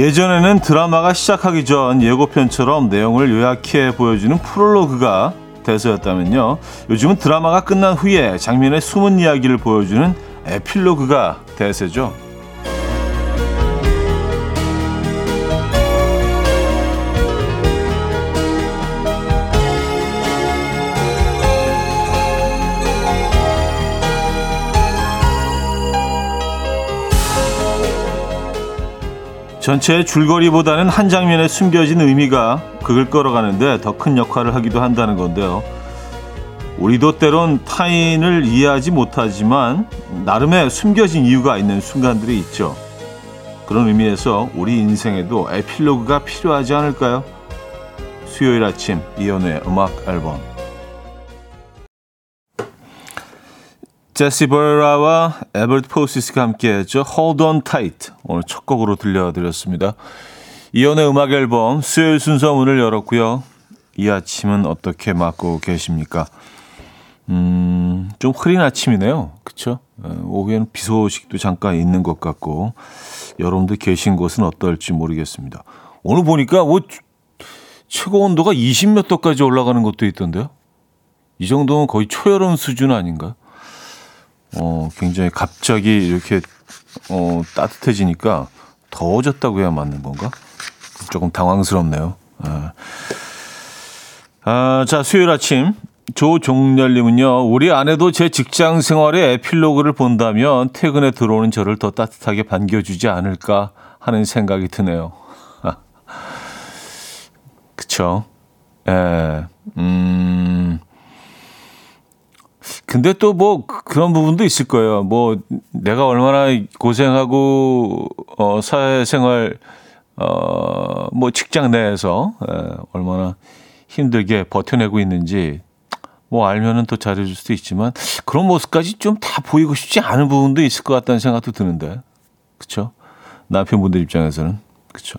예전에는 드라마가 시작하기 전 예고편처럼 내용을 요약해 보여주는 프롤로그가 대세였다면요. 요즘은 드라마가 끝난 후에 장면의 숨은 이야기를 보여주는 에필로그가 대세죠. 전체의 줄거리보다는 한 장면에 숨겨진 의미가 극을 끌어가는데 더 큰 역할을 하기도 한다는 건데요. 우리도 때론 타인을 이해하지 못하지만 나름의 숨겨진 이유가 있는 순간들이 있죠. 그런 의미에서 우리 인생에도 에필로그가 필요하지 않을까요? 수요일 아침 이현우의 음악 앨범 제시 바레라와 앨버트 포시스가 함께했죠. Hold on tight. 오늘 첫 곡으로 들려드렸습니다. 이연의 음악 앨범 수요일 순서 문을 열었고요. 이 아침은 어떻게 맞고 계십니까? 음, 좀 흐린 아침이네요. 어, 오후에는 비 소식도 잠깐 있는 것 같고, 여러분들 계신 곳은 어떨지 모르겠습니다. 오늘 보니까 뭐, 최고 온도가 20몇 도까지 올라가는 것도 있던데요? 이 정도면 거의 초여름 수준 아닌가요? 어, 굉장히 갑자기 이렇게 어, 따뜻해지니까 더워졌다고 해야 맞는 건가? 조금 당황스럽네요. 아, 아 자, 수요일 아침 조종렬님은요, 우리 아내도 제 직장 생활의 에필로그를 본다면 퇴근에 들어오는 저를 더 따뜻하게 반겨주지 않을까 하는 생각이 드네요. 그쵸? 예, 음, 근데 또 뭐 그런 부분도 있을 거예요. 뭐 내가 얼마나 고생하고 어 사회생활 어뭐 직장 내에서 에, 얼마나 힘들게 버텨내고 있는지 뭐 알면은 또 잘해줄 수도 있지만 그런 모습까지 좀 다 보이고 싶지 않은 부분도 있을 것 같다는 생각도 드는데 그쵸 남편분들 입장에서는 그쵸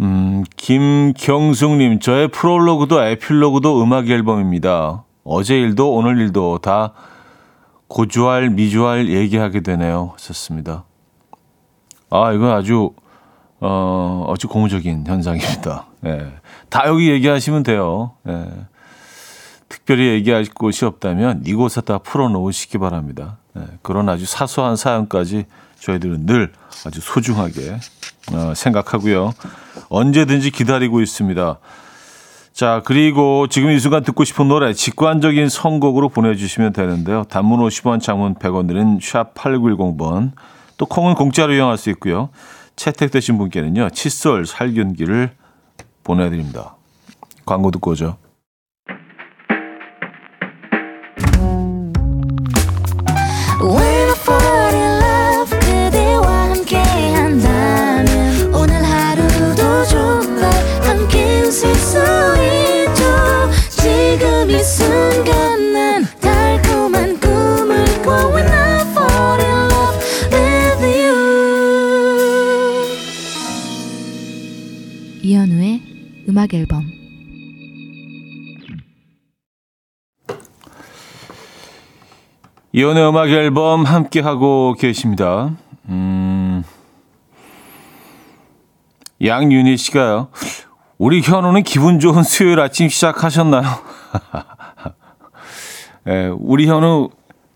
음 김경숙님 저의 프롤로그도 에필로그도 음악 앨범입니다. 어제 일도 오늘 일도 다 고주할 미주할 얘기하게 되네요. 하셨습니다. 아, 이건 아주 어, 아주 고무적인 현상입니다. 예. 다 여기 얘기하시면 돼요. 예. 특별히 얘기할 곳이 없다면 이곳에 다 풀어놓으시기 바랍니다. 예. 그런 아주 사소한 사연까지 저희들은 늘 아주 소중하게 어, 생각하고요. 언제든지 기다리고 있습니다. 자, 그리고 지금 이 순간 듣고 싶은 노래 직관적인 선곡으로 보내주시면 되는데요. 단문 50원, 장문 100원 드는 샵 8910번. 또 콩은 공짜로 이용할 수 있고요. 채택되신 분께는요. 칫솔 살균기를 보내드립니다. 광고 듣고 오죠. 음악 앨범 이혼의 음악 앨범 함께 하고 계십니다. 음, 양윤희 씨가요. 우리 현우는 기분 좋은 수요일 아침 시작하셨나요? 네, 우리 현우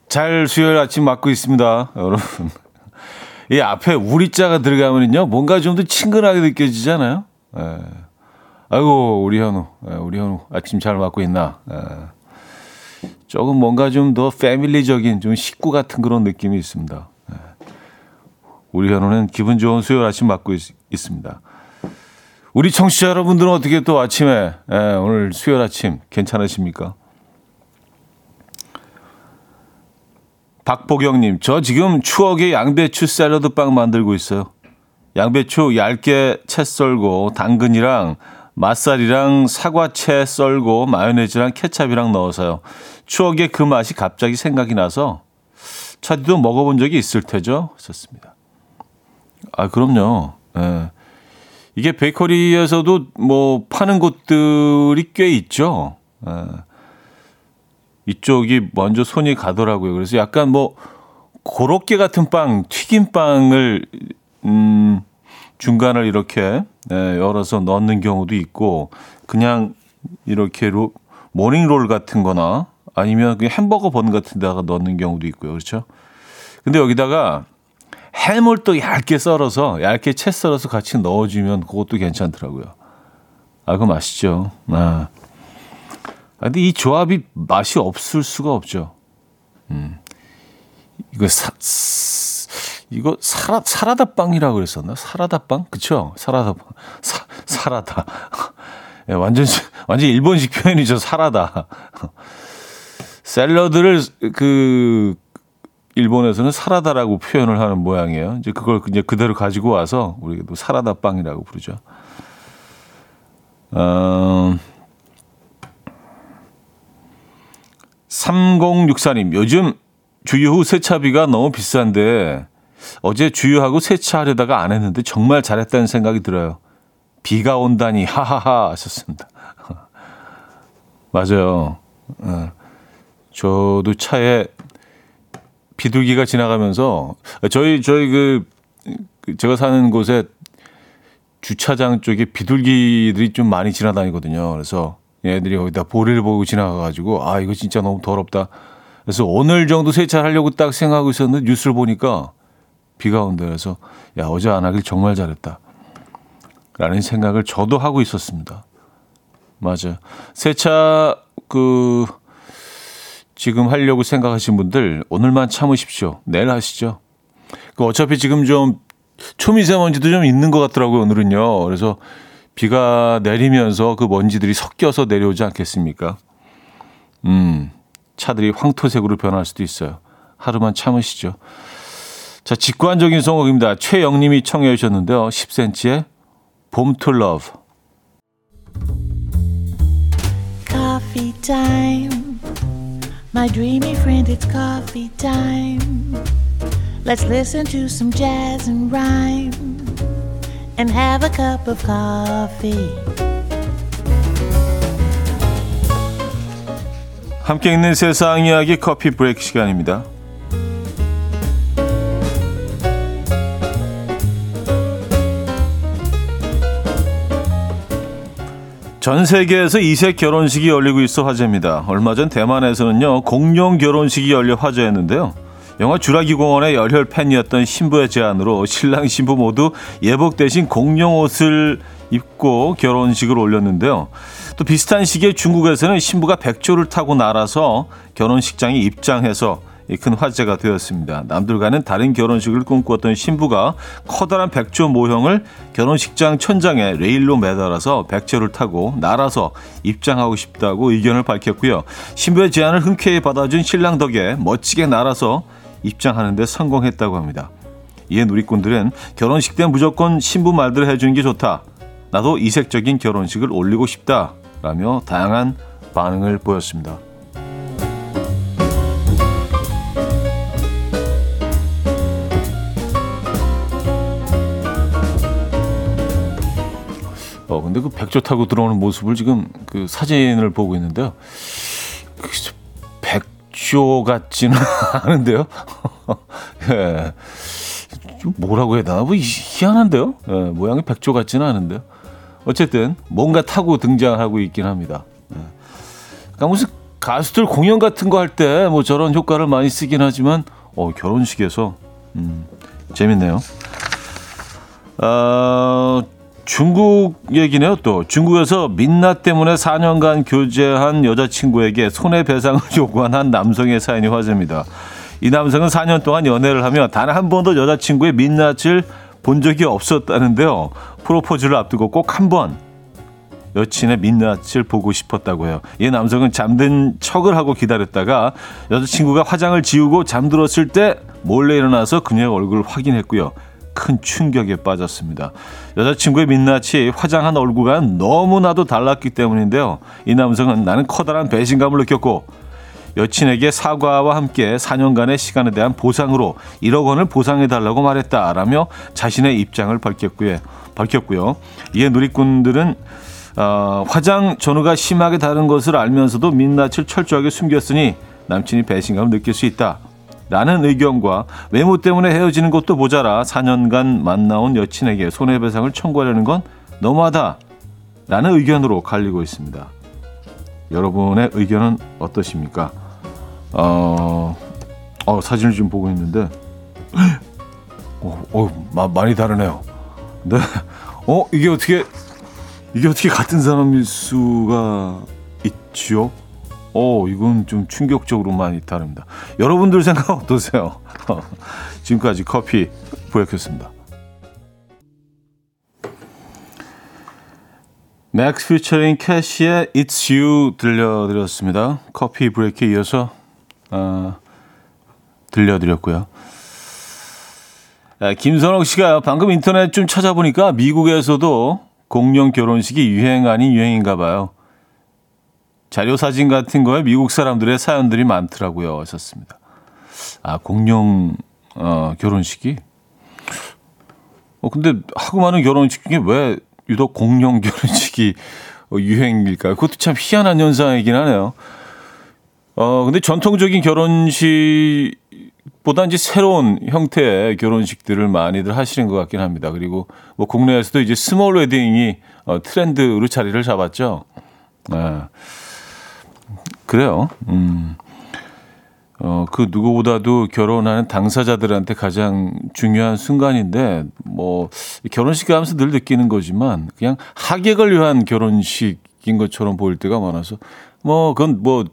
잘 수요일 아침 맞고 있습니다, 여러분. 이 앞에 우리 자가 들어가면요, 뭔가 좀 더 친근하게 느껴지잖아요. 네. 아이고 우리 현우, 예, 우리 현우 아침 잘 맞고 있나? 예. 조금 뭔가 좀 더 패밀리적인 좀 식구 같은 그런 느낌이 있습니다. 예. 우리 현우는 기분 좋은 수요일 아침 맞고 있, 습니다 우리 청취자 여러분들은 어떻게 또 아침에 오늘 수요일 아침 괜찮으십니까? 박보경님, 저 지금 추억의 양배추 샐러드 빵 만들고 있어요. 양배추 얇게 채 썰고 당근이랑 맛살이랑 사과채 썰고 마요네즈랑 케찹이랑 넣어서요. 추억의 그 맛이 갑자기 생각이 나서 차디도 먹어본 적이 있을 테죠? 썼습니다. 아, 그럼요. 예. 이게 베이커리에서도 뭐 파는 곳들이 꽤 있죠. 예. 이쪽이 먼저 손이 가더라고요. 그래서 약간 뭐 고로케 같은 빵, 튀김 빵을 음 중간을 이렇게 네, 열어서 넣는 경우도 있고 그냥 이렇게 로, 모닝롤 같은 거나 아니면 그 햄버거 번 같은 데다가 넣는 경우도 있고요. 그렇죠? 근데 여기다가 햄을 또 얇게 썰어서 얇게 채 썰어서 같이 넣어주면 그것도 괜찮더라고요. 아, 그거 맛있죠. 아. 아, 근데 이 조합이 맛이 없을 수가 없죠. 음. 이거 사, 이거 사라, 사라다 빵이라고 그랬었나? 사라다 빵? 그쵸? 사라다 빵. 사, 사라다. 예, 완전, 완전 일본식 표현이죠. 사라다. 샐러드를 그, 일본에서는 사라다라고 표현을 하는 모양이에요. 이제 그걸 이제 그대로 가지고 와서 우리도 사라다 빵이라고 부르죠. 어, 3064님, 요즘 주유 후 세차비가 너무 비싼데 어제 주유하고 세차하려다가 안 했는데 정말 잘했다는 생각이 들어요. 비가 온다니 하하하 하셨습니다. 맞아요. 어, 저도 차에 비둘기가 지나가면서 저희 저희 그 제가 사는 곳에 주차장 쪽에 비둘기들이 좀 많이 지나다니거든요. 그래서 얘들이 거기다 보리를 보고 지나가가지고 아 이거 진짜 너무 더럽다. 그래서 오늘 정도 세차하려고 딱 생각하고 있었는데 뉴스를 보니까 비가 온다 그래서 야 어제 안 하길 정말 잘했다. 라는 생각을 저도 하고 있었습니다. 맞아. 세차 그 지금 하려고 생각하신 분들 오늘만 참으십시오. 내일 하시죠. 그 어차피 지금 좀 초미세먼지도 좀 있는 것 같더라고요, 오늘은요. 그래서 비가 내리면서 그 먼지들이 섞여서 내려오지 않겠습니까? 음, 차들이 황토색으로 변할 수도 있어요. 하루만 참으시죠. 자, 직관적인 선곡입니다. 최영님이 청해 주셨는데요. 10cm의 봄 to 러브. Coffee time. My dreamy friend, it's coffee time. Let's listen to some jazz and rhyme and have a cup of coffee. 함께 있는 세상 이야기 커피 브레이크 시간입니다. 전 세계에서 이색 결혼식이 열리고 있어 화제입니다. 얼마 전 대만에서는요, 공룡 결혼식이 열려 화제였는데요. 영화 주라기 공원의 열혈 팬이었던 신부의 제안으로 신랑 신부 모두 예복 대신 공룡 옷을 입고 결혼식을 올렸는데요. 또 비슷한 시기에 중국에서는 신부가 백조를 타고 날아서 결혼식장에 입장해서 큰 화제가 되었습니다. 남들과는 다른 결혼식을 꿈꾸었던 신부가 커다란 백조 모형을 결혼식장 천장에 레일로 매달아서 백조를 타고 날아서 입장하고 싶다고 의견을 밝혔고요. 신부의 제안을 흔쾌히 받아준 신랑 덕에 멋지게 날아서 입장하는 데 성공했다고 합니다. 이에 누리꾼들은 결혼식 때 무조건 신부 말들을 해주는 게 좋다. 나도 이색적인 결혼식을 올리고 싶다. 라며 다양한 반응을 보였습니다. 근데 그 백조 타고 들어오는 모습을 지금 그 사진을 보고 있는데요. 그 백조 같지는 않은데요. 예. 뭐라고 해야 되나? 뭐 희한한데요? 예, 모양이 백조 같지는 않은데요. 어쨌든 뭔가 타고 등장하고 있긴 합니다. 예. 그러니까 무슨 가수들 공연 같은 거 할 때 뭐 저런 효과를 많이 쓰긴 하지만 어, 결혼식에서 음, 재밌네요. 어, 중국 얘기네요 또 중국에서 민낯 때문에 4년간 교제한 여자친구에게 손해배상을 요구한 한 남성의 사연이 화제입니다. 이 남성은 4년 동안 연애를 하며 단 한 번도 여자친구의 민낯을 본 적이 없었다는데요. 프로포즈를 앞두고 꼭 한 번 여친의 민낯을 보고 싶었다고 해요. 이 남성은 잠든 척을 하고 기다렸다가 여자친구가 화장을 지우고 잠들었을 때 몰래 일어나서 그녀의 얼굴을 확인했고요. 큰 충격에 빠졌습니다. 여자친구의 민낯이 화장한 얼굴과 너무나도 달랐기 때문인데요. 이 남성은 나는 커다란 배신감을 느꼈고 여친에게 사과와 함께 4년간의 시간에 대한 보상으로 1억 원을 보상해 달라고 말했다라며 자신의 입장을 밝혔고요. 밝혔고요. 이에 누리꾼들은 어, 화장 전후가 심하게 다른 것을 알면서도 민낯을 철저하게 숨겼으니 남친이 배신감을 느낄 수 있다. 라는 의견과 외모 때문에 헤어지는 것도 모자라 4년간 만나온 여친에게 손해배상을 청구하려는 건 너무하다 라는 의견으로 갈리고 있습니다. 여러분의 의견은 어떠십니까? 어, 어 사진을 지금 보고 있는데 어, 어 마, 많이 다르네요. 네. 어, 이게 어떻게 이게 어떻게 같은 사람일 수가 있지요? 어, 이건 좀 충격적으로 많이 다릅니다. 여러분들 생각 어떠세요? 지금까지 커피 브레이크였습니다. 맥스 퓨처링 캐시의 It's You 들려드렸습니다. 커피 브레이크에 이어서 어, 들려드렸고요. 아, 김선옥 씨가 방금 인터넷 좀 찾아보니까 미국에서도 공룡 결혼식이 유행 아닌 유행인가 봐요. 자료 사진 같은 거에 미국 사람들의 사연들이 많더라고요. 하셨습니다. 아, 공룡 어, 결혼식이 어 근데 하고 많은 결혼식 중에 왜 유독 공룡 결혼식이 유행일까요? 그것도 참 희한한 현상이긴 하네요. 어, 근데 전통적인 결혼식보다 이제 새로운 형태의 결혼식들을 많이들 하시는 것 같긴 합니다. 그리고 뭐 국내에서도 이제 스몰 웨딩이 어, 트렌드로 자리를 잡았죠. 아, 그래요. 음. 어, 그 누구보다도 결혼하는 당사자들한테 가장 중요한 순간인데, 뭐, 결혼식 가면서 늘 느끼는 거지만, 그냥 하객을 위한 결혼식인 것처럼 보일 때가 많아서, 뭐, 그건 뭐,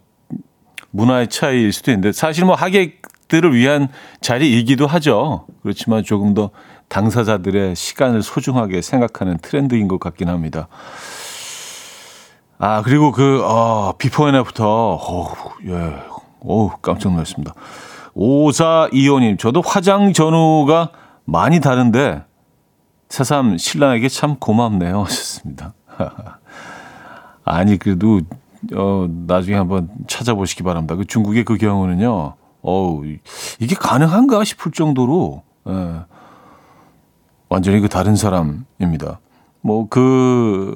문화의 차이일 수도 있는데, 사실 뭐 하객들을 위한 자리이기도 하죠. 그렇지만 조금 더 당사자들의 시간을 소중하게 생각하는 트렌드인 것 같긴 합니다. 아, 그리고 그, 어, before and after, 어, 예, 오, 깜짝 놀랐습니다. 5425님, 저도 화장 전후가 많이 다른데, 새삼 신랑에게 참 고맙네요. 하셨습니다. 아니, 그래도, 어, 나중에 한번 찾아보시기 바랍니다. 그 중국의 그 경우는요, 어우, 이게 가능한가 싶을 정도로, 예, 완전히 그 다른 사람입니다. 뭐, 그,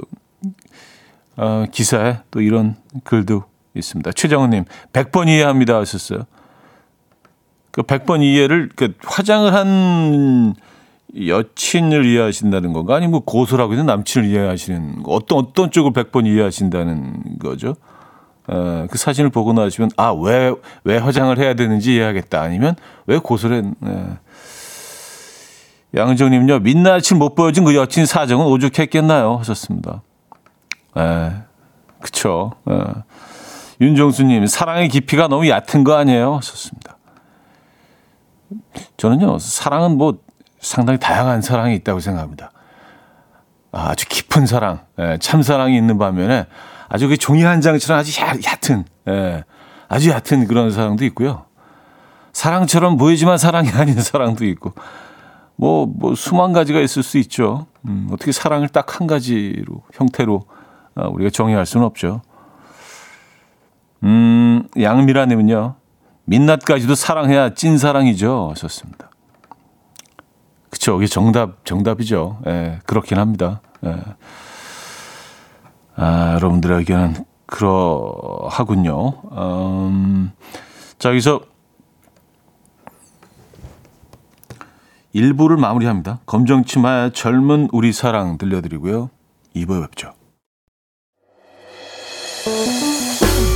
어, 기사에 또 이런 글도 있습니다. 최정은님, 100번 이해합니다 하셨어요. 그 100번 이해를, 그 화장을 한 여친을 이해하신다는 건가? 아니면 뭐 고소라고 해서 남친을 이해하시는, 어떤, 어떤 쪽을 100번 이해하신다는 거죠? 어, 그 사진을 보고 나시면, 아, 왜, 왜 화장을 해야 되는지 이해하겠다. 아니면 왜 고소를, 했, 예. 양정님요, 민낯을 못 보여준 그 여친 사정은 오죽했겠나요? 하셨습니다. 예, 그쵸. 예. 윤정수님, 사랑의 깊이가 너무 얕은 거 아니에요? 좋습니다. 저는요, 사랑은 뭐 상당히 다양한 사랑이 있다고 생각합니다. 아주 깊은 사랑, 예, 참사랑이 있는 반면에 아주 그 종이 한 장처럼 아주 얕은, 예, 아주 얕은 그런 사랑도 있고요. 사랑처럼 보이지만 사랑이 아닌 사랑도 있고, 뭐, 뭐, 수만 가지가 있을 수 있죠. 음, 어떻게 사랑을 딱 한 가지로, 형태로 어, 우리가 정의할 수는 없죠. 음, 양미라님은요, 민낯까지도 사랑해야 찐사랑이죠. 하셨습니다. 그쵸. 이게 정답, 정답이죠. 예, 그렇긴 합니다. 예. 아, 여러분들의 의견은 그러하군요. 음, 자, 여기서 1부를 마무리합니다. 검정치마의 젊은 우리 사랑 들려드리고요. 2부에 뵙죠.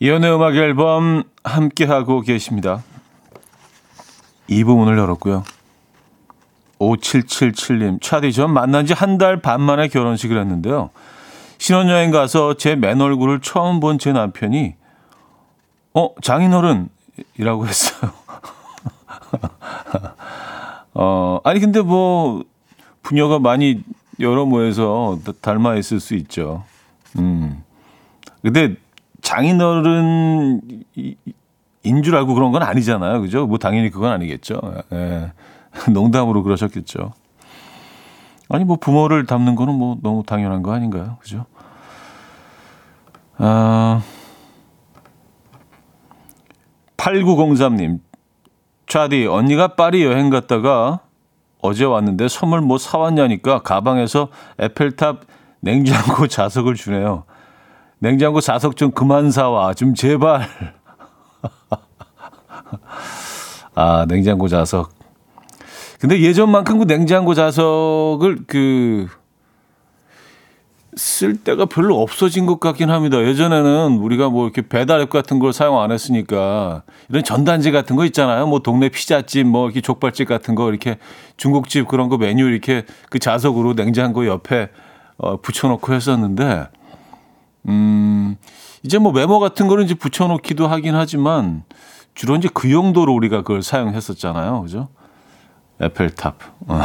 이연의 음악 앨범 함께하고 계십니다. 이 부분을 열었고요. 5777님, 차디 전 만난 지 한 달 반 만에 결혼식을 했는데요. 신혼여행 가서 제 맨 얼굴을 처음 본 제 남편이, 어, 장인어른이라고 했어요. 어, 아니, 근데 뭐, 부녀가 많이 여러 모여서 닮아 있을 수 있죠. 음. 근데 장인어른이라고 인줄 알고 그런 건 아니잖아요. 그죠? 뭐 당연히 그건 아니겠죠. 예. 농담으로 그러셨겠죠. 아니 뭐 부모를 닮는 거는 뭐 너무 당연한 거 아닌가요? 그죠? 아 8903님 차디 언니가 파리 여행 갔다가 어제 왔는데 선물 뭐 사왔냐니까 가방에서 에펠탑 냉장고 자석을 주네요. 냉장고 자석 좀 그만 사와. 좀 제발. 아, 냉장고 자석. 근데 예전만큼 그 냉장고 자석을 그, 쓸 때가 별로 없어진 것 같긴 합니다. 예전에는 우리가 뭐 이렇게 배달 앱 같은 걸 사용 안 했으니까 이런 전단지 같은 거 있잖아요. 뭐 동네 피자집, 뭐 이렇게 족발집 같은 거 이렇게 중국집 그런 거 메뉴 이렇게 그 자석으로 냉장고 옆에 어, 붙여놓고 했었는데, 음, 이제 뭐 메모 같은 거는 이제 붙여놓기도 하긴 하지만 주로 이제 그 용도로 우리가 그걸 사용했었잖아요. 그죠? 에펠탑. 어.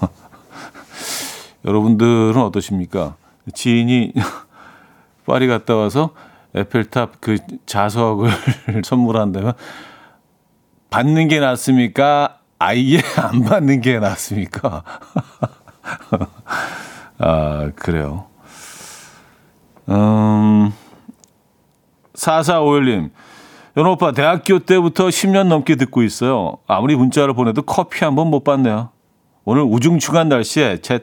여러분들은 어떠십니까? 지인이 파리 갔다 와서 에펠탑 그 자석을 선물한다면 받는 게 낫습니까? 아예 안 받는 게 낫습니까? 아, 그래요. 음, 4451님. 연호 오빠, 대학교 때부터 10년 넘게 듣고 있어요. 아무리 문자를 보내도 커피 한 번 못 받네요. 오늘 우중충한 날씨에 재,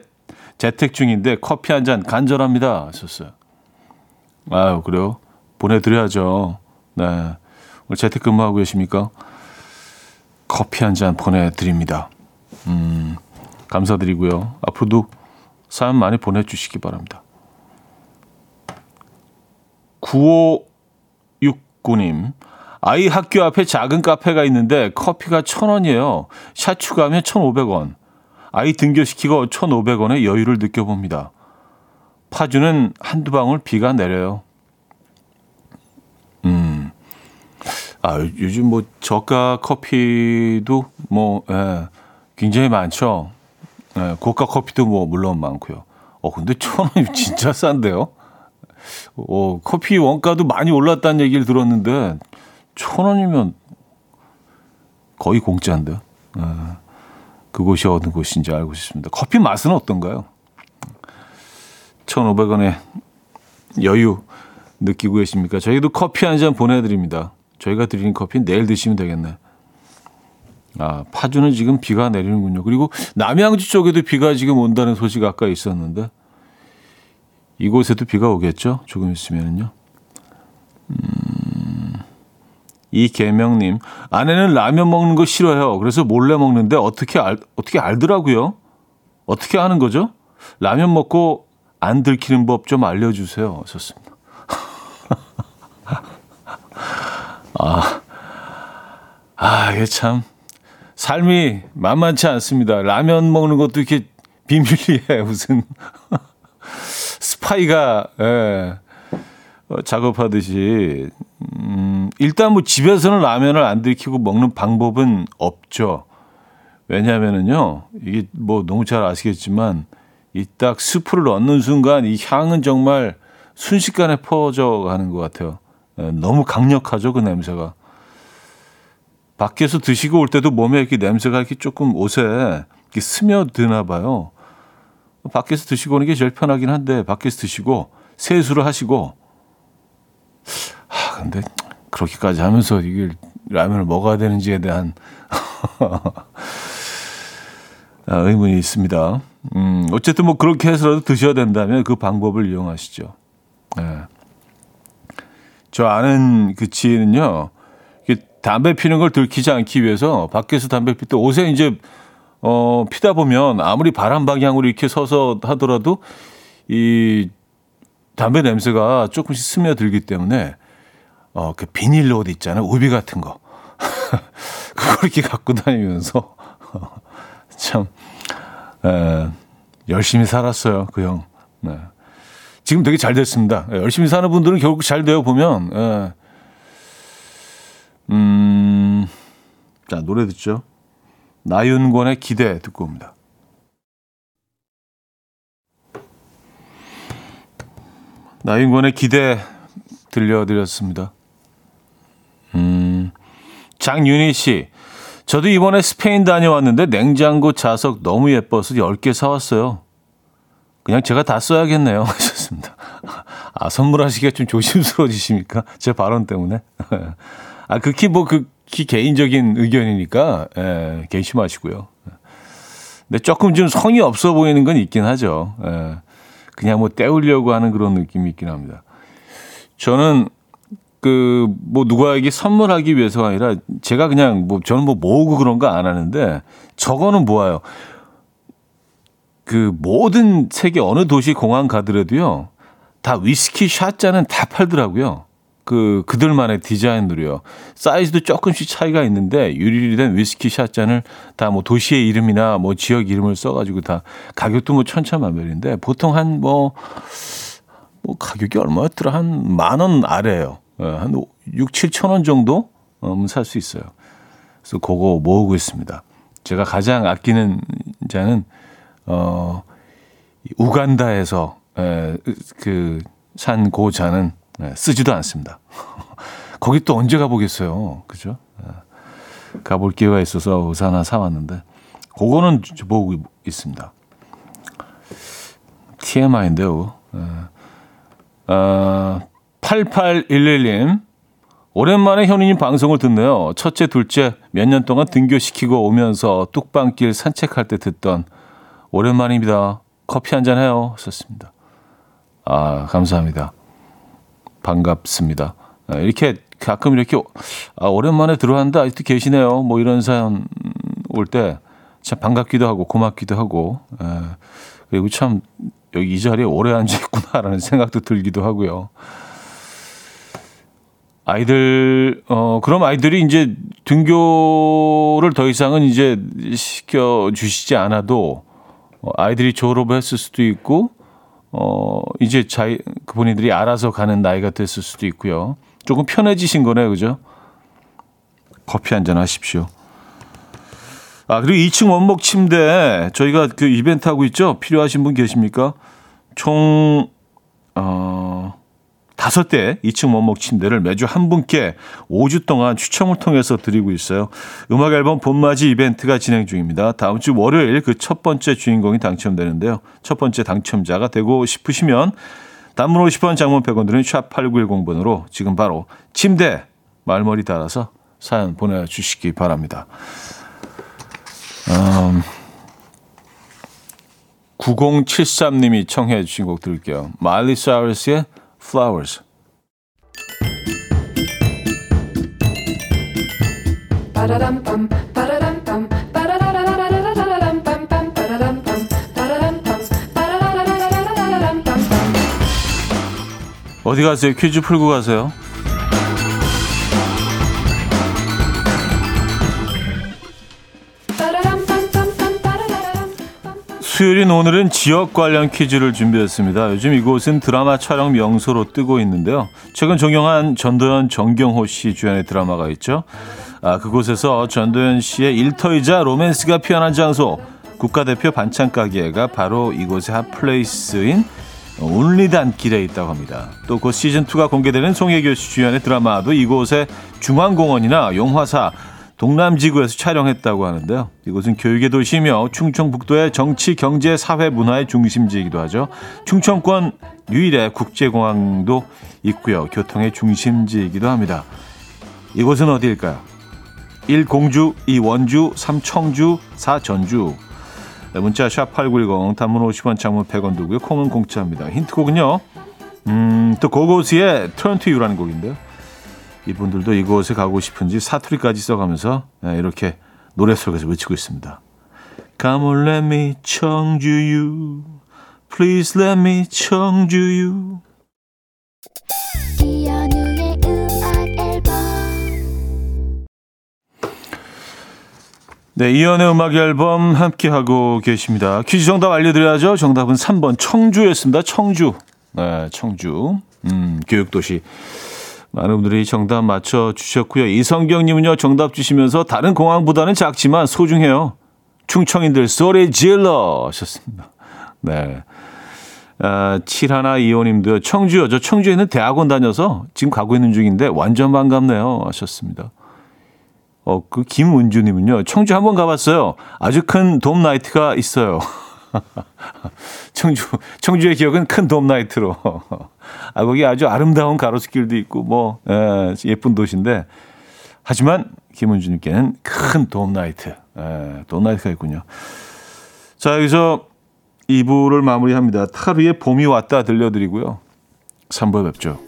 재택 중인데 커피 한 잔 간절합니다. 하셨어요. 아유, 그래요? 보내드려야죠. 네. 오늘 재택 근무하고 계십니까? 커피 한 잔 보내드립니다. 음, 감사드리고요. 앞으로도 사연 많이 보내주시기 바랍니다. 9569님. 아이 학교 앞에 작은 카페가 있는데 커피가 1,000원이에요. 샷 추가하면 1,500원. 아이 등교시키고 1,500원의 여유를 느껴봅니다. 파주는 한두 방울 비가 내려요. 음. 아, 요즘 뭐 저가 커피도 뭐 예, 굉장히 많죠. 예, 고가 커피도 뭐 물론 많고요. 어 근데 천 원이 진짜 싼데요. 어 커피 원가도 많이 올랐다는 얘기를 들었는데 천 원이면 거의 공짜인데. 예, 그곳이 어느 곳인지 알고 싶습니다. 커피 맛은 어떤가요? 1,500원의 여유 느끼고 계십니까? 저희도 커피 한 잔 보내드립니다. 저희가 드리는 커피 내일 드시면 되겠네. 아, 파주는 지금 비가 내리는군요. 그리고 남양주 쪽에도 비가 지금 온다는 소식 아까 있었는데 이곳에도 비가 오겠죠? 조금 있으면요. 음, 이계명님 아내는 라면 먹는 거 싫어요. 그래서 몰래 먹는데 어떻게 알 어떻게 알더라고요? 어떻게 하는 거죠? 라면 먹고 안 들키는 법 좀 알려주세요. 좋습니다. 아, 아, 이게 참, 삶이 만만치 않습니다. 라면 먹는 것도 이렇게 비밀리에 무슨, 스파이가, 예, 어, 작업하듯이, 음, 일단 뭐 집에서는 라면을 안 들키고 먹는 방법은 없죠. 왜냐하면은요, 이게 뭐 너무 잘 아시겠지만, 이 딱 스프를 넣는 순간 이 향은 정말 순식간에 퍼져 가는 것 같아요. 예, 너무 강력하죠, 그 냄새가. 밖에서 드시고 올 때도 몸에 이렇게 냄새가 이렇게 조금 옷에 이렇게 스며드나 봐요. 밖에서 드시고 오는 게 제일 편하긴 한데, 밖에서 드시고 세수를 하시고, 아, 근데 그렇게까지 하면서 이게 라면을 먹어야 되는지에 대한 아, 의문이 있습니다. 음, 어쨌든 뭐 그렇게 해서라도 드셔야 된다면 그 방법을 이용하시죠. 네. 저 아는 그 지혜는요, 담배 피는 걸 들키지 않기 위해서 밖에서 담배 필때 옷에 이제, 어, 피다 보면 아무리 바람 방향으로 이렇게 서서 하더라도 이 담배 냄새가 조금씩 스며들기 때문에 어, 그 비닐 옷 있잖아요. 우비 같은 거. 그걸 이렇게 갖고 다니면서 참, 에, 열심히 살았어요. 그 형. 네. 지금 되게 잘 됐습니다. 예, 열심히 사는 분들은 결국 잘 되어 보면, 예. 음, 자, 노래 듣죠. 나윤권의 기대 듣고 옵니다. 나윤권의 기대 들려드렸습니다. 음, 장윤희 씨. 저도 이번에 스페인 다녀왔는데 냉장고 자석 너무 예뻐서 10개 사왔어요. 그냥 제가 다 써야겠네요. 하셨습니다. 아, 선물하시기가 좀 조심스러워지십니까? 제 발언 때문에. 아, 극히 뭐, 극히 개인적인 의견이니까, 예, 개심하시고요. 근데 조금 좀 성의 없어 보이는 건 있긴 하죠. 예, 그냥 뭐 때우려고 하는 그런 느낌이 있긴 합니다. 저는 그 뭐 누구에게 선물하기 위해서가 아니라 제가 그냥 뭐 저는 뭐 모으고 그런 거 안 하는데 저거는 모아요. 그 모든 세계 어느 도시 공항 가더라도요. 다 위스키 샷잔은 다 팔더라고요. 그 그들만의 디자인으로요. 사이즈도 조금씩 차이가 있는데 유리로 된 위스키 샷잔을 다 뭐 도시의 이름이나 뭐 지역 이름을 써가지고 다 가격도 뭐 천차만별인데 보통 한 뭐뭐 가격이 얼마였더라 한 만 원 아래예요. 예, 한 6, 7천 원 정도 살 수 있어요. 그래서 그거 모으고 있습니다. 제가 가장 아끼는 자는 어 우간다에서 그산 고자는 예, 쓰지도 않습니다. 거기 또 언제 가보겠어요. 그죠? 예, 가볼 기회가 있어서 의사 하나 사왔는데, 그거는 보고 있습니다. TMI인데요. 어, 8811님. 오랜만에 현우님 방송을 듣네요. 첫째, 둘째 몇 년 동안 등교시키고 오면서 뚝방길 산책할 때 듣던 오랜만입니다. 커피 한 잔 해요. 썼습니다. 아, 감사합니다. 반갑습니다. 아, 이렇게 가끔 이렇게 아, 오랜만에 들어왔는데 아직도 계시네요. 뭐 이런 사연 올 때 참 반갑기도 하고 고맙기도 하고 에, 그리고 참 여기 이 자리에 오래 앉아 있구나라는 생각도 들기도 하고요. 아이들 어 그럼 아이들이 이제 등교를 더 이상은 이제 시켜 주시지 않아도 어, 아이들이 졸업을 했을 수도 있고 어, 이제 그 본인들이 알아서 가는 나이가 됐을 수도 있고요. 조금 편해지신 거네요. 그죠? 커피 한 잔 하십시오. 아, 그리고 2층 원목 침대 저희가 그 이벤트 하고 있죠? 필요하신 분 계십니까? 총, 어, 다섯 대 2층 원목 침대를 매주 한 분께 5주 동안 추첨을 통해서 드리고 있어요. 음악 앨범 봄맞이 이벤트가 진행 중입니다. 다음 주 월요일 그 첫 번째 주인공이 당첨되는데요. 첫 번째 당첨자가 되고 싶으시면 단문 50원 장문 100원 드는 샵 8910번으로 지금 바로 침대 말머리 달아서 사연 보내주시기 바랍니다. 음, 9073님이 청해 주신 곡 들을게요. 마일리 사우스의 flowers. 어디 가세요? 퀴즈 풀고 가세요. 수요일인 오늘은 지역 관련 퀴즈를 준비했습니다. 요즘 이곳은 드라마 촬영 명소로 뜨고 있는데요. 최근 종영한 전도연 정경호 씨 주연의 드라마가 있죠. 아, 그곳에서 전도연 씨의 일터이자 로맨스가 피어난 장소 국가대표 반찬 가게가 바로 이곳의 hot place인 온리단 길에 있다고 합니다. 또 곧 시즌2가 공개되는 송혜교 씨 주연의 드라마도 이곳의 중앙공원이나 용화사 동남지구에서 촬영했다고 하는데요. 이곳은 교육의 도시며 충청북도의 정치, 경제, 사회, 문화의 중심지이기도 하죠. 충청권 유일의 국제공항도 있고요. 교통의 중심지이기도 합니다. 이곳은 어디일까요? 1. 공주, 2. 원주, 3. 청주, 4. 전주. 네, 문자 샵8910 단문 50원 장문 100원 두고요. 콩은 공짜입니다. 힌트곡은요. 음, 또 고고스의 to You라는 곡인데요. 이분들도 이곳에 가고 싶은지 사투리까지 써가면서 네, 이렇게 노래 속에서 외치고 있습니다. Come on, let me 청주 you. Please let me 청주 you. 네, 이연의 음악 앨범 함께 하고 계십니다. 퀴즈 정답 알려드려야죠. 정답은 3번 청주였습니다. 청주. 네, 청주. 음, 교육도시. 많은 분들이 정답 맞춰 주셨고요. 이성경님은요 정답 주시면서 다른 공항보다는 작지만 소중해요. 충청인들 소리 질러 하셨습니다. 네. 아, 7125님도요. 청주요. 저 청주에 있는 대학원 다녀서 지금 가고 있는 중인데 완전 반갑네요. 하셨습니다. 어, 그 김은주님은요, 청주 한번 가봤어요. 아주 큰 돔 나이트가 있어요. 청주, 청주의 기억은 큰 돔 나이트로. 아, 거기 아주 아름다운 가로수길도 있고, 뭐, 에, 예쁜 도시인데, 하지만 김은주님께는 큰 돔 나이트, 에, 돔 나이트가 있군요. 자, 여기서 2부를 마무리합니다. 타루의 봄이 왔다 들려드리고요. 3부에 뵙죠.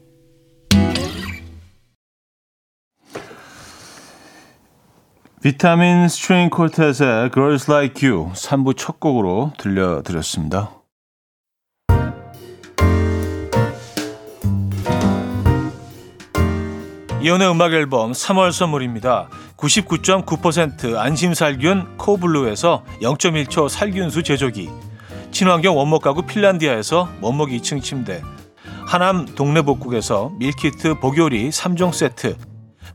Vitamin String Quartet의 Girls Like You 3부 첫 곡으로 들려드렸습니다. 이현우의 음악 앨범 3월 선물입니다. 99.9% 안심살균 코블루에서 0.1초 살균수 제조기 친환경 원목 가구 핀란디아에서 원목 2층 침대 하남 동네복국에서 밀키트 복요리 3종 세트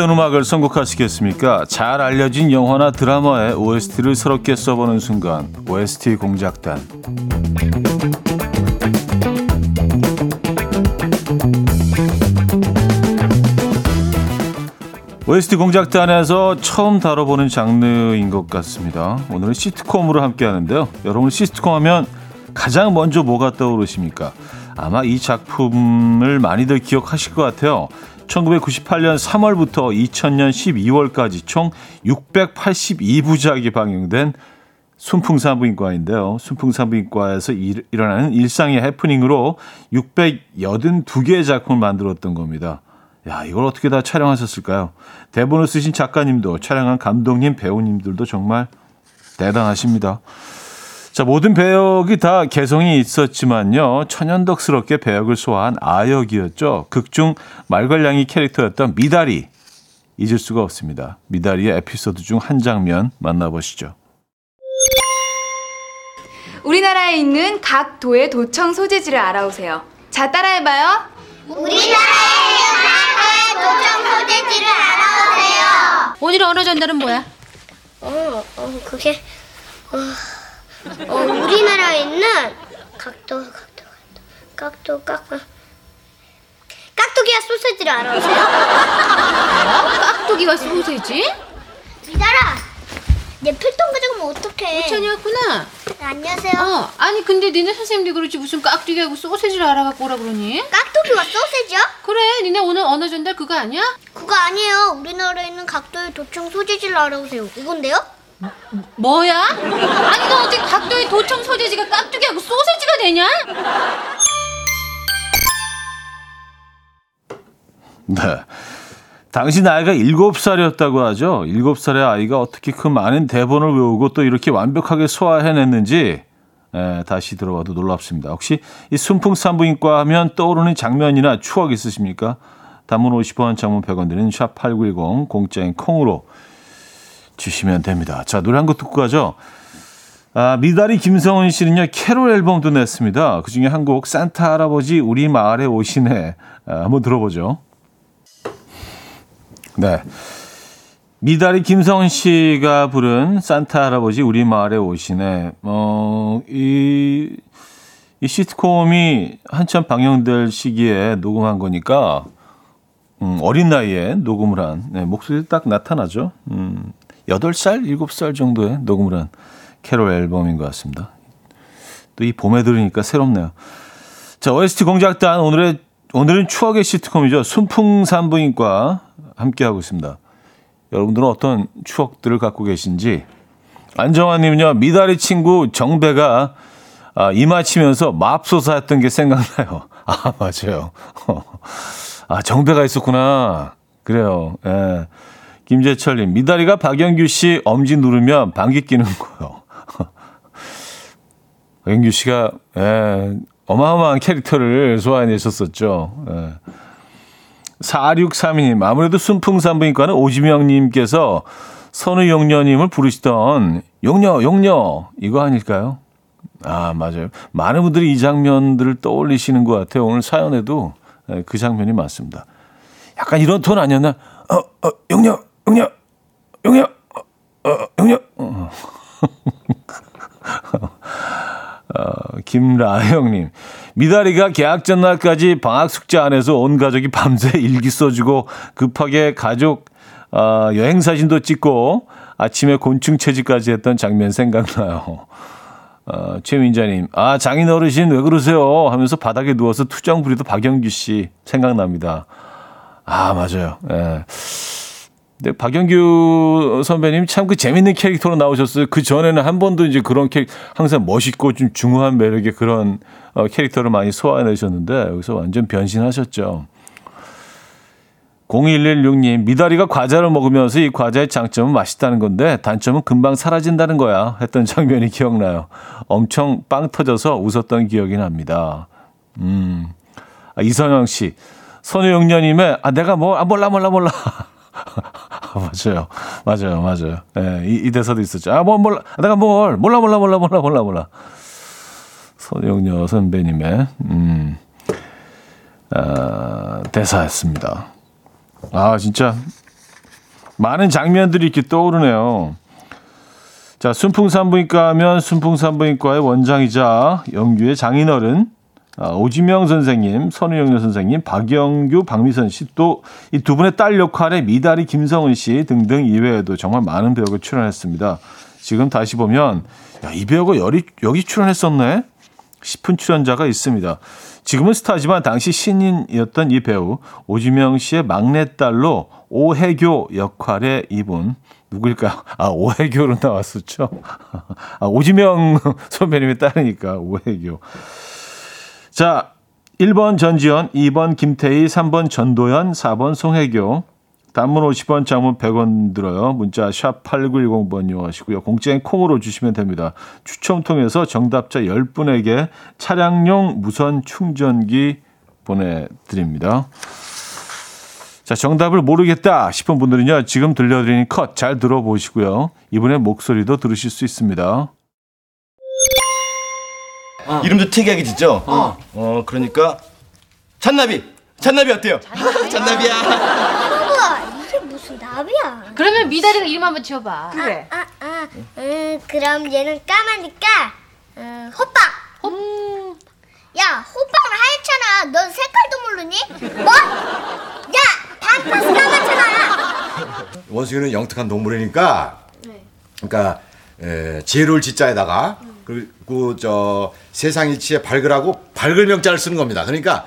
어떤 음악을 선곡하시겠습니까? 잘 알려진 영화나 드라마의 OST를 새롭게 써보는 순간 OST 공작단 OST 공작단에서 처음 다뤄보는 장르인 것 같습니다. 오늘은 시트콤으로 함께 하는데요. 여러분 시트콤 하면 가장 먼저 뭐가 떠오르십니까? 아마 이 작품을 많이들 기억하실 것 같아요. 1998년 3월부터 2000년 12월까지 총 682부작이 방영된 순풍산부인과인데요. 순풍산부인과에서 일, 일어나는 일상의 해프닝으로 682개의 작품을 만들었던 겁니다. 야, 이걸 어떻게 다 촬영하셨을까요? 대본을 쓰신 작가님도, 촬영한 감독님, 배우님들도 정말 대단하십니다. 자, 모든 배역이 다 개성이 있었지만요. 천연덕스럽게 배역을 소화한 아역이었죠. 극중 말괄량이 캐릭터였던 미다리. 잊을 수가 없습니다. 미다리의 에피소드 중 한 장면 만나보시죠. 우리나라에 있는 각 도의 도청 소재지를 알아오세요. 자, 따라해봐요. 오늘 언어 전달은 뭐야? 어, 어, 그게 어, 어, 우리나라에 있는 각도, 각도, 각도, 각도, 각도, 깍두기와 소세지를 알아오세요? 깍두기와 소세지? 미달아, 내 필통 가져가면 어떡해? 천이었구나. 네, 안녕하세요. 어, 아니 근데 니네 선생님도 그렇지 무슨 깍두기하고 소세지를 알아갖고 오라 그러니? 깍두기와 소세지요? 그래, 니네 오늘 언어 전달 그거 아니야? 그거 아니에요. 우리나라에 있는 각도의 도청 소재지를 알아오세요. 이건데요? 뭐야? 아니 너 어떻게 각도의 도청 소세지가 깍두기하고 소세지가 되냐? 네. 당시 나이가 7살이었다고 하죠. 7살의 아이가 어떻게 그 많은 대본을 외우고 또 이렇게 완벽하게 소화해냈는지 에, 다시 들어봐도 놀랍습니다. 혹시 이 순풍산부인과 하면 떠오르는 장면이나 추억 있으십니까? 단문 50원, 장문 100원 드리는 샵8910 공짜인 콩으로 주시면 됩니다. 자, 노래 한 곡 듣고 가죠. 아, 미다리 김성은 씨는요, 캐롤 앨범도 냈습니다. 그 중에 한 곡, 산타 할아버지 우리 마을에 오시네. 아, 한번 들어보죠. 네. 미다리 김성은 씨가 부른 산타 할아버지 우리 마을에 오시네. 어, 이, 이 시트콤이 한참 방영될 시기에 녹음한 거니까, 음, 어린 나이에 녹음을 한, 네, 목소리 딱 나타나죠. 음, 8살, 7살 정도에 녹음을 한 캐롤 앨범인 것 같습니다. 또 이 봄에 들으니까 새롭네요. 자, OST 공작단 오늘의 오늘은 추억의 시트콤이죠. 순풍산부인과 함께하고 있습니다. 여러분들은 어떤 추억들을 갖고 계신지. 안정환님은요, 미다리 친구 정배가 아, 이마 치면서 맙소사 했던 게 생각나요. 아, 맞아요. 아, 정배가 있었구나. 그래요. 예. 김재철님, 미다리가 박영규 씨 엄지 누르면 방귀 끼는 거요. 박영규 씨가, 예, 어마어마한 캐릭터를 소화해내셨었죠. 예. 4632님, 아무래도 순풍산부인과는 오지명님께서 선우 용녀님을 부르시던 용녀, 용녀, 이거 아닐까요? 아, 맞아요. 많은 분들이 이 장면들을 떠올리시는 것 같아요. 오늘 사연에도 예, 그 장면이 맞습니다. 약간 이런 톤 아니었나? 어, 어, 용녀, 용녀, 용녀, 어, 어, 용녀. 어. 어, 김라영님. 미다리가 계약 전날까지 방학 숙제 안에서 온 가족이 밤새 일기 써주고 급하게 가족 어, 여행 사진도 찍고 아침에 곤충 채집까지 했던 장면 생각나요. 어, 최민자님, 아, 장인 어르신 왜 그러세요? 하면서 바닥에 누워서 투정 부리던 박영규 씨 생각납니다. 아, 맞아요. 예. 근데 박영규 선배님 참 그 재밌는 캐릭터로 나오셨어요. 그 전에는 한 번도 이제 그런 캐릭 항상 멋있고 좀 중후한 매력의 그런 어, 캐릭터를 많이 소화해내셨는데 여기서 완전 변신하셨죠. 0116님, 미다리가 과자를 먹으면서 이 과자의 장점은 맛있다는 건데 단점은 금방 사라진다는 거야. 했던 장면이 기억나요. 엄청 빵 터져서 웃었던 기억이 납니다. 음. 아, 이선영 씨, 선우용녀님의 아, 내가 뭐, 아, 몰라, 몰라, 몰라. 맞아요. 맞아요. 맞아요. 예, 이, 이 대사도 있었죠. 아, 뭐, 몰라. 내가 뭘, 몰라, 몰라, 몰라, 몰라, 몰라, 몰라. 손용녀 선배님의, 음, 아, 대사였습니다. 아, 진짜. 많은 장면들이 이렇게 떠오르네요. 자, 순풍산부인과 하면 순풍산부인과의 원장이자 영규의 장인어른, 아, 오지명 선생님, 선우영녀 선생님, 박영규, 박미선 씨, 또 이 두 분의 딸 역할에 미다리 김성은 씨 등등 이외에도 정말 많은 배우가 출연했습니다. 지금 다시 보면 야, 이 배우가 여기, 여기 출연했었네 싶은 출연자가 있습니다. 지금은 스타지만 당시 신인이었던 이 배우 오지명 씨의 막내딸로 오혜교 역할의 이분 누구일까요? 아 오혜교로 나왔었죠. 아 오지명 선배님의 딸이니까 오혜교. 자, 1번 전지현, 2번 김태희, 3번 전도연, 4번 송혜교. 단문 50원, 장문 100원 들어요. 문자 샵 8910번 이용하시고요. 공짜인 콩으로 주시면 됩니다. 추첨 통해서 정답자 10분에게 차량용 무선 충전기 보내드립니다. 자, 정답을 모르겠다 싶은 분들은요. 지금 들려드리는 컷 잘 들어보시고요. 이분의 목소리도 들으실 수 있습니다. 이름도 특이하게 짓죠? 어. 그러니까 잔나비. 잔나비 어때요? 잔나비야. 우와, 이게 무슨 나비야? 그러면 미다리가 이름 한번 지어봐. 아, 아, 음, 그럼 얘는 까마니까 음, 호빵. 음, 야, 호빵은 하얗잖아. 넌 색깔도 모르니? 뭐? 야, 반파스 남았잖아. 원숭이는 영특한 동물이니까 그러니까 에, 지혜로울 지자에다가 그리고 저 세상 이치에 밝으라고 밝을 명자를 쓰는 겁니다. 그러니까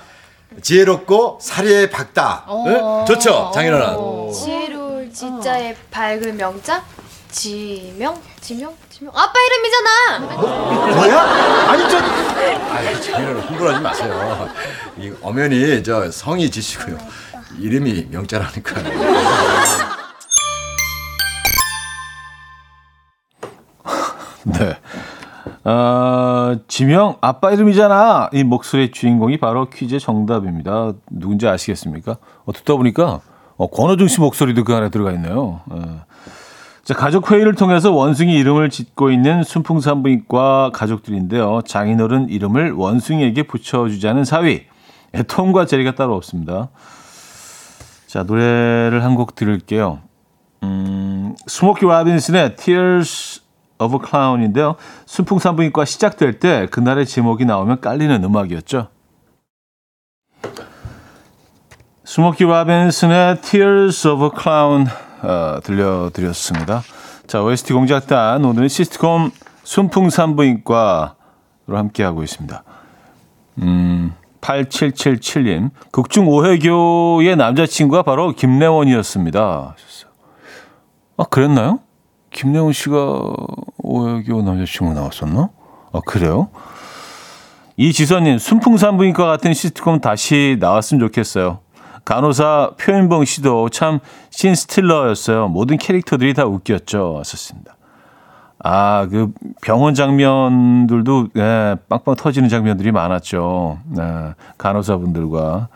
지혜롭고 사리에 밝다. 응? 좋죠, 장인어른. 지혜로울 지자의 밝은 명자? 지명? 지명? 지명? 아빠 이름이잖아. 뭐야? 아니 저 아니 장인어른 흥분하지 마세요. 이 엄연히 저 성이 지시고요. 이름이 명자라니까요. 네. 어, 지명 아빠 이름이잖아. 이 목소리의 주인공이 바로 퀴즈의 정답입니다. 누군지 아시겠습니까? 어, 듣다 보니까 어, 권호중 씨 목소리도 그 안에 들어가 있네요. 어. 자, 가족 회의를 통해서 원숭이 이름을 짓고 있는 순풍산부인과 가족들인데요. 장인어른 이름을 원숭이에게 붙여주자는 사위. 톰과 제리가 따로 없습니다. 자, 노래를 한 곡 들을게요. 음, 스모키 라빈슨의 Tears of a Clown인데요. 순풍산부인과 시작될 때 그날의 제목이 나오면 깔리는 음악이었죠. 스모키 라빈슨의 Tears of a Clown 어, 들려드렸습니다. 자, OST 공작단 오늘은 시트콤 순풍산부인과로 함께하고 있습니다. 음, 8777님 극중 오해교의 남자친구가 바로 김래원이었습니다. 아, 그랬나요? 김래원 씨가 오해교 남자친구 나왔었나? 아, 그래요? 이 지선님, 순풍산부인과 같은 시트콤 다시 나왔으면 좋겠어요. 간호사 표현봉 씨도 참 신스틸러였어요. 모든 캐릭터들이 다 웃겼죠. 왔었습니다. 아, 그 병원 장면들도 예, 빵빵 터지는 장면들이 많았죠. 예, 간호사분들과.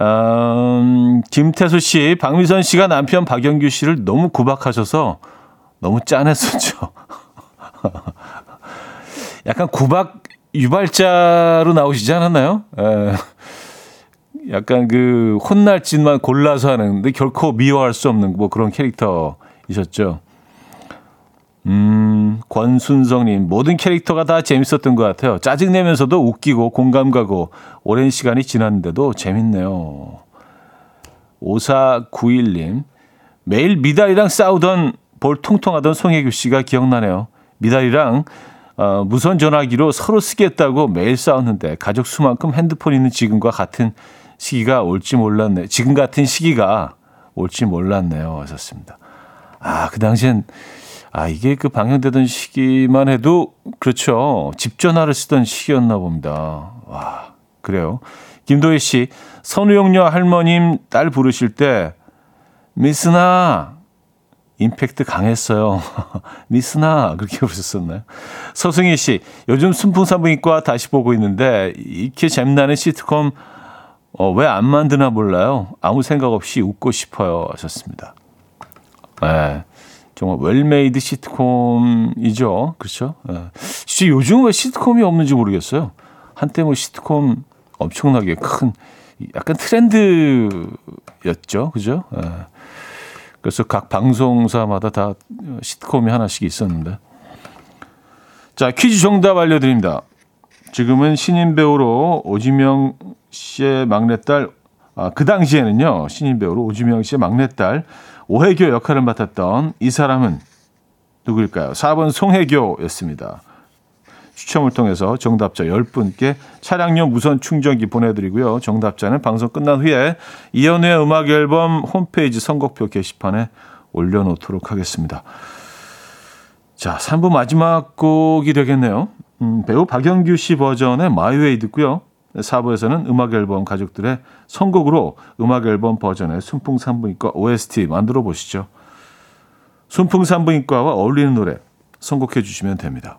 음, 김태수 씨, 박미선 씨가 남편 박영규 씨를 너무 구박하셔서 너무 짠했었죠. 약간 구박 유발자로 나오시지 않았나요? 예. 약간 그 혼날 짓만 골라서 하는데 결코 미워할 수 없는 뭐 그런 캐릭터이셨죠. 음, 권순성님, 모든 캐릭터가 다 재밌었던 것 같아요. 짜증내면서도 웃기고 공감 가고 오랜 시간이 지났는데도 재밌네요. 5491님, 매일 미달이랑 싸우던 볼 통통하던 송혜교 씨가 기억나네요. 미달이랑 어, 무선 전화기로 서로 쓰겠다고 매일 싸웠는데 가족 수만큼 핸드폰 있는 지금과 같은 시기가 올지 몰랐네. 지금 같은 시기가 올지 몰랐네요. 하셨습니다. 아, 그 당시엔 아, 이게 그 방영되던 시기만 해도 그렇죠. 집 전화를 쓰던 시기였나 봅니다. 와, 그래요. 김도희 씨, 선우용녀 할머님 딸 부르실 때 미선아 임팩트 강했어요. 미선아 그렇게 부르셨었나요? 서승희 씨, 요즘 순풍산부인과 다시 보고 있는데 이렇게 재미나는 시트콤 어, 왜 안 만드나 몰라요. 아무 생각 없이 웃고 싶어요. 하셨습니다. 네. 정말 well-made 시트콤이죠. 그렇죠? 네. 진짜 요즘 왜 시트콤이 없는지 모르겠어요. 한때 뭐 시트콤 엄청나게 큰 약간 트렌드였죠. 그죠? 네. 그래서 각 방송사마다 다 시트콤이 하나씩 있었는데. 자, 퀴즈 정답 알려드립니다. 지금은 신인 배우로 오지명 씨의 막내딸, 아, 그 당시에는요, 신인 배우로 오지명 씨의 막내딸, 오혜교 역할을 맡았던 이 사람은 누구일까요? 4번 송혜교였습니다. 추첨을 통해서 정답자 10분께 차량용 무선 충전기 보내드리고요. 정답자는 방송 끝난 후에 이현우의 음악 앨범 홈페이지 선곡표 게시판에 올려놓도록 하겠습니다. 자, 3부 마지막 곡이 되겠네요. 음, 배우 박영규 씨 버전의 My Way 듣고요. 4부에서는 음악 앨범 가족들의 선곡으로 음악 앨범 버전의 순풍산부인과 OST 만들어 보시죠. 순풍산부인과와 어울리는 노래 선곡해 주시면 됩니다.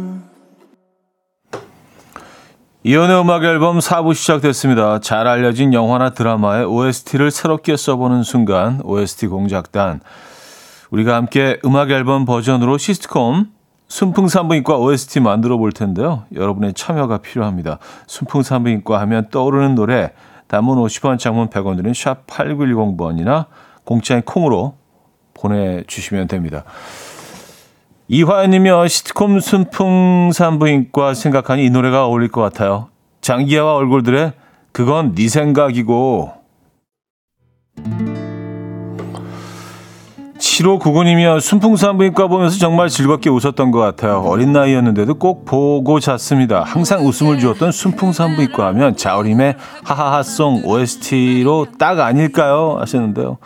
이연의 음악 앨범 4부 시작됐습니다. 잘 알려진 영화나 드라마의 OST를 새롭게 써보는 순간 OST 공작단 우리가 함께 음악 앨범 버전으로 시스트콤 순풍산부인과 OST 만들어 볼 텐데요. 여러분의 참여가 필요합니다. 순풍산부인과 하면 떠오르는 노래 단문 50원 장문 100원 드는 샵 8910번이나 공짜인 콩으로 보내주시면 됩니다. 이화연님이 시트콤 순풍 산부인과 생각하니 이 노래가 어울릴 것 같아요. 장기하와 얼굴들의 그건 네 생각이고 7599님이요. 순풍산부인과 보면서 정말 즐겁게 웃었던 것 같아요. 어린 나이였는데도 꼭 보고 잤습니다. 항상 웃음을 주었던 순풍산부인과 하면 자우림의 하하하송 OST로 딱 아닐까요? 하셨는데요.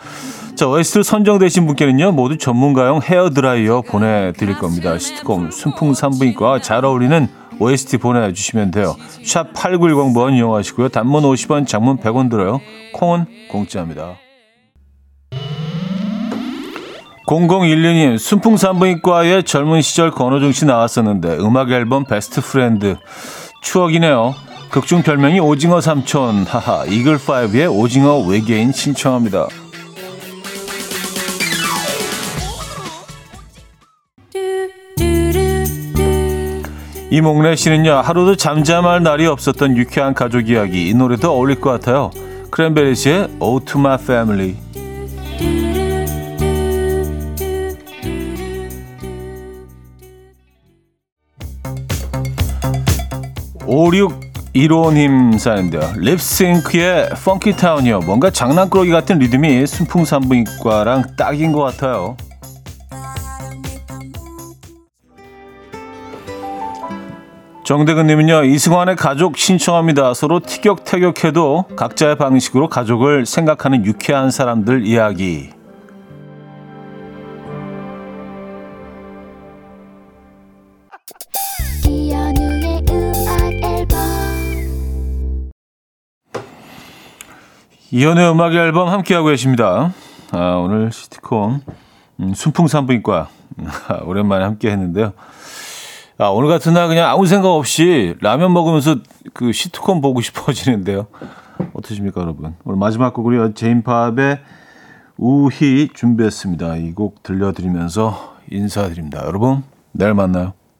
자, OST로 선정되신 분께는요, 모두 전문가용 헤어드라이어 보내드릴 겁니다. 시트콤 순풍산부인과 잘 어울리는 OST 보내주시면 돼요. 샵 8910번 이용하시고요. 단문 50원, 장문 100원 들어요. 콩은 공짜입니다. 0012님, 순풍산부인과에 젊은 시절 권오중 씨 나왔었는데 음악 앨범 best friend 추억이네요. 극중 별명이 오징어 삼촌 하하 이글파이브의 오징어 외계인 신청합니다. 이목래 씨는요 하루도 잠잠할 날이 없었던 유쾌한 가족 이야기 이 노래도 어울릴 것 같아요. 크랜베리스의 O to My Family. 5615님 사연인데요. 립싱크의 펑키타운이요. 뭔가 장난꾸러기 같은 리듬이 순풍산부인과랑 딱인 것 같아요. 정대근님은요. 이승환의 가족 신청합니다. 서로 티격태격해도 각자의 방식으로 가족을 생각하는 유쾌한 사람들 이야기. 이연우의 음악 앨범 이연의 음악 앨범 함께하고 계십니다. 아, 오늘 시티콤 음, 순풍산부인과 오랜만에 함께 했는데요. 아, 오늘 같은 날 그냥 아무 생각 없이 라면 먹으면서 그 시트콤 보고 싶어지는데요. 어떠십니까, 여러분? 오늘 마지막 곡으로 제인팝의 우희 준비했습니다. 이 곡 들려드리면서 인사드립니다. 여러분, 내일 만나요.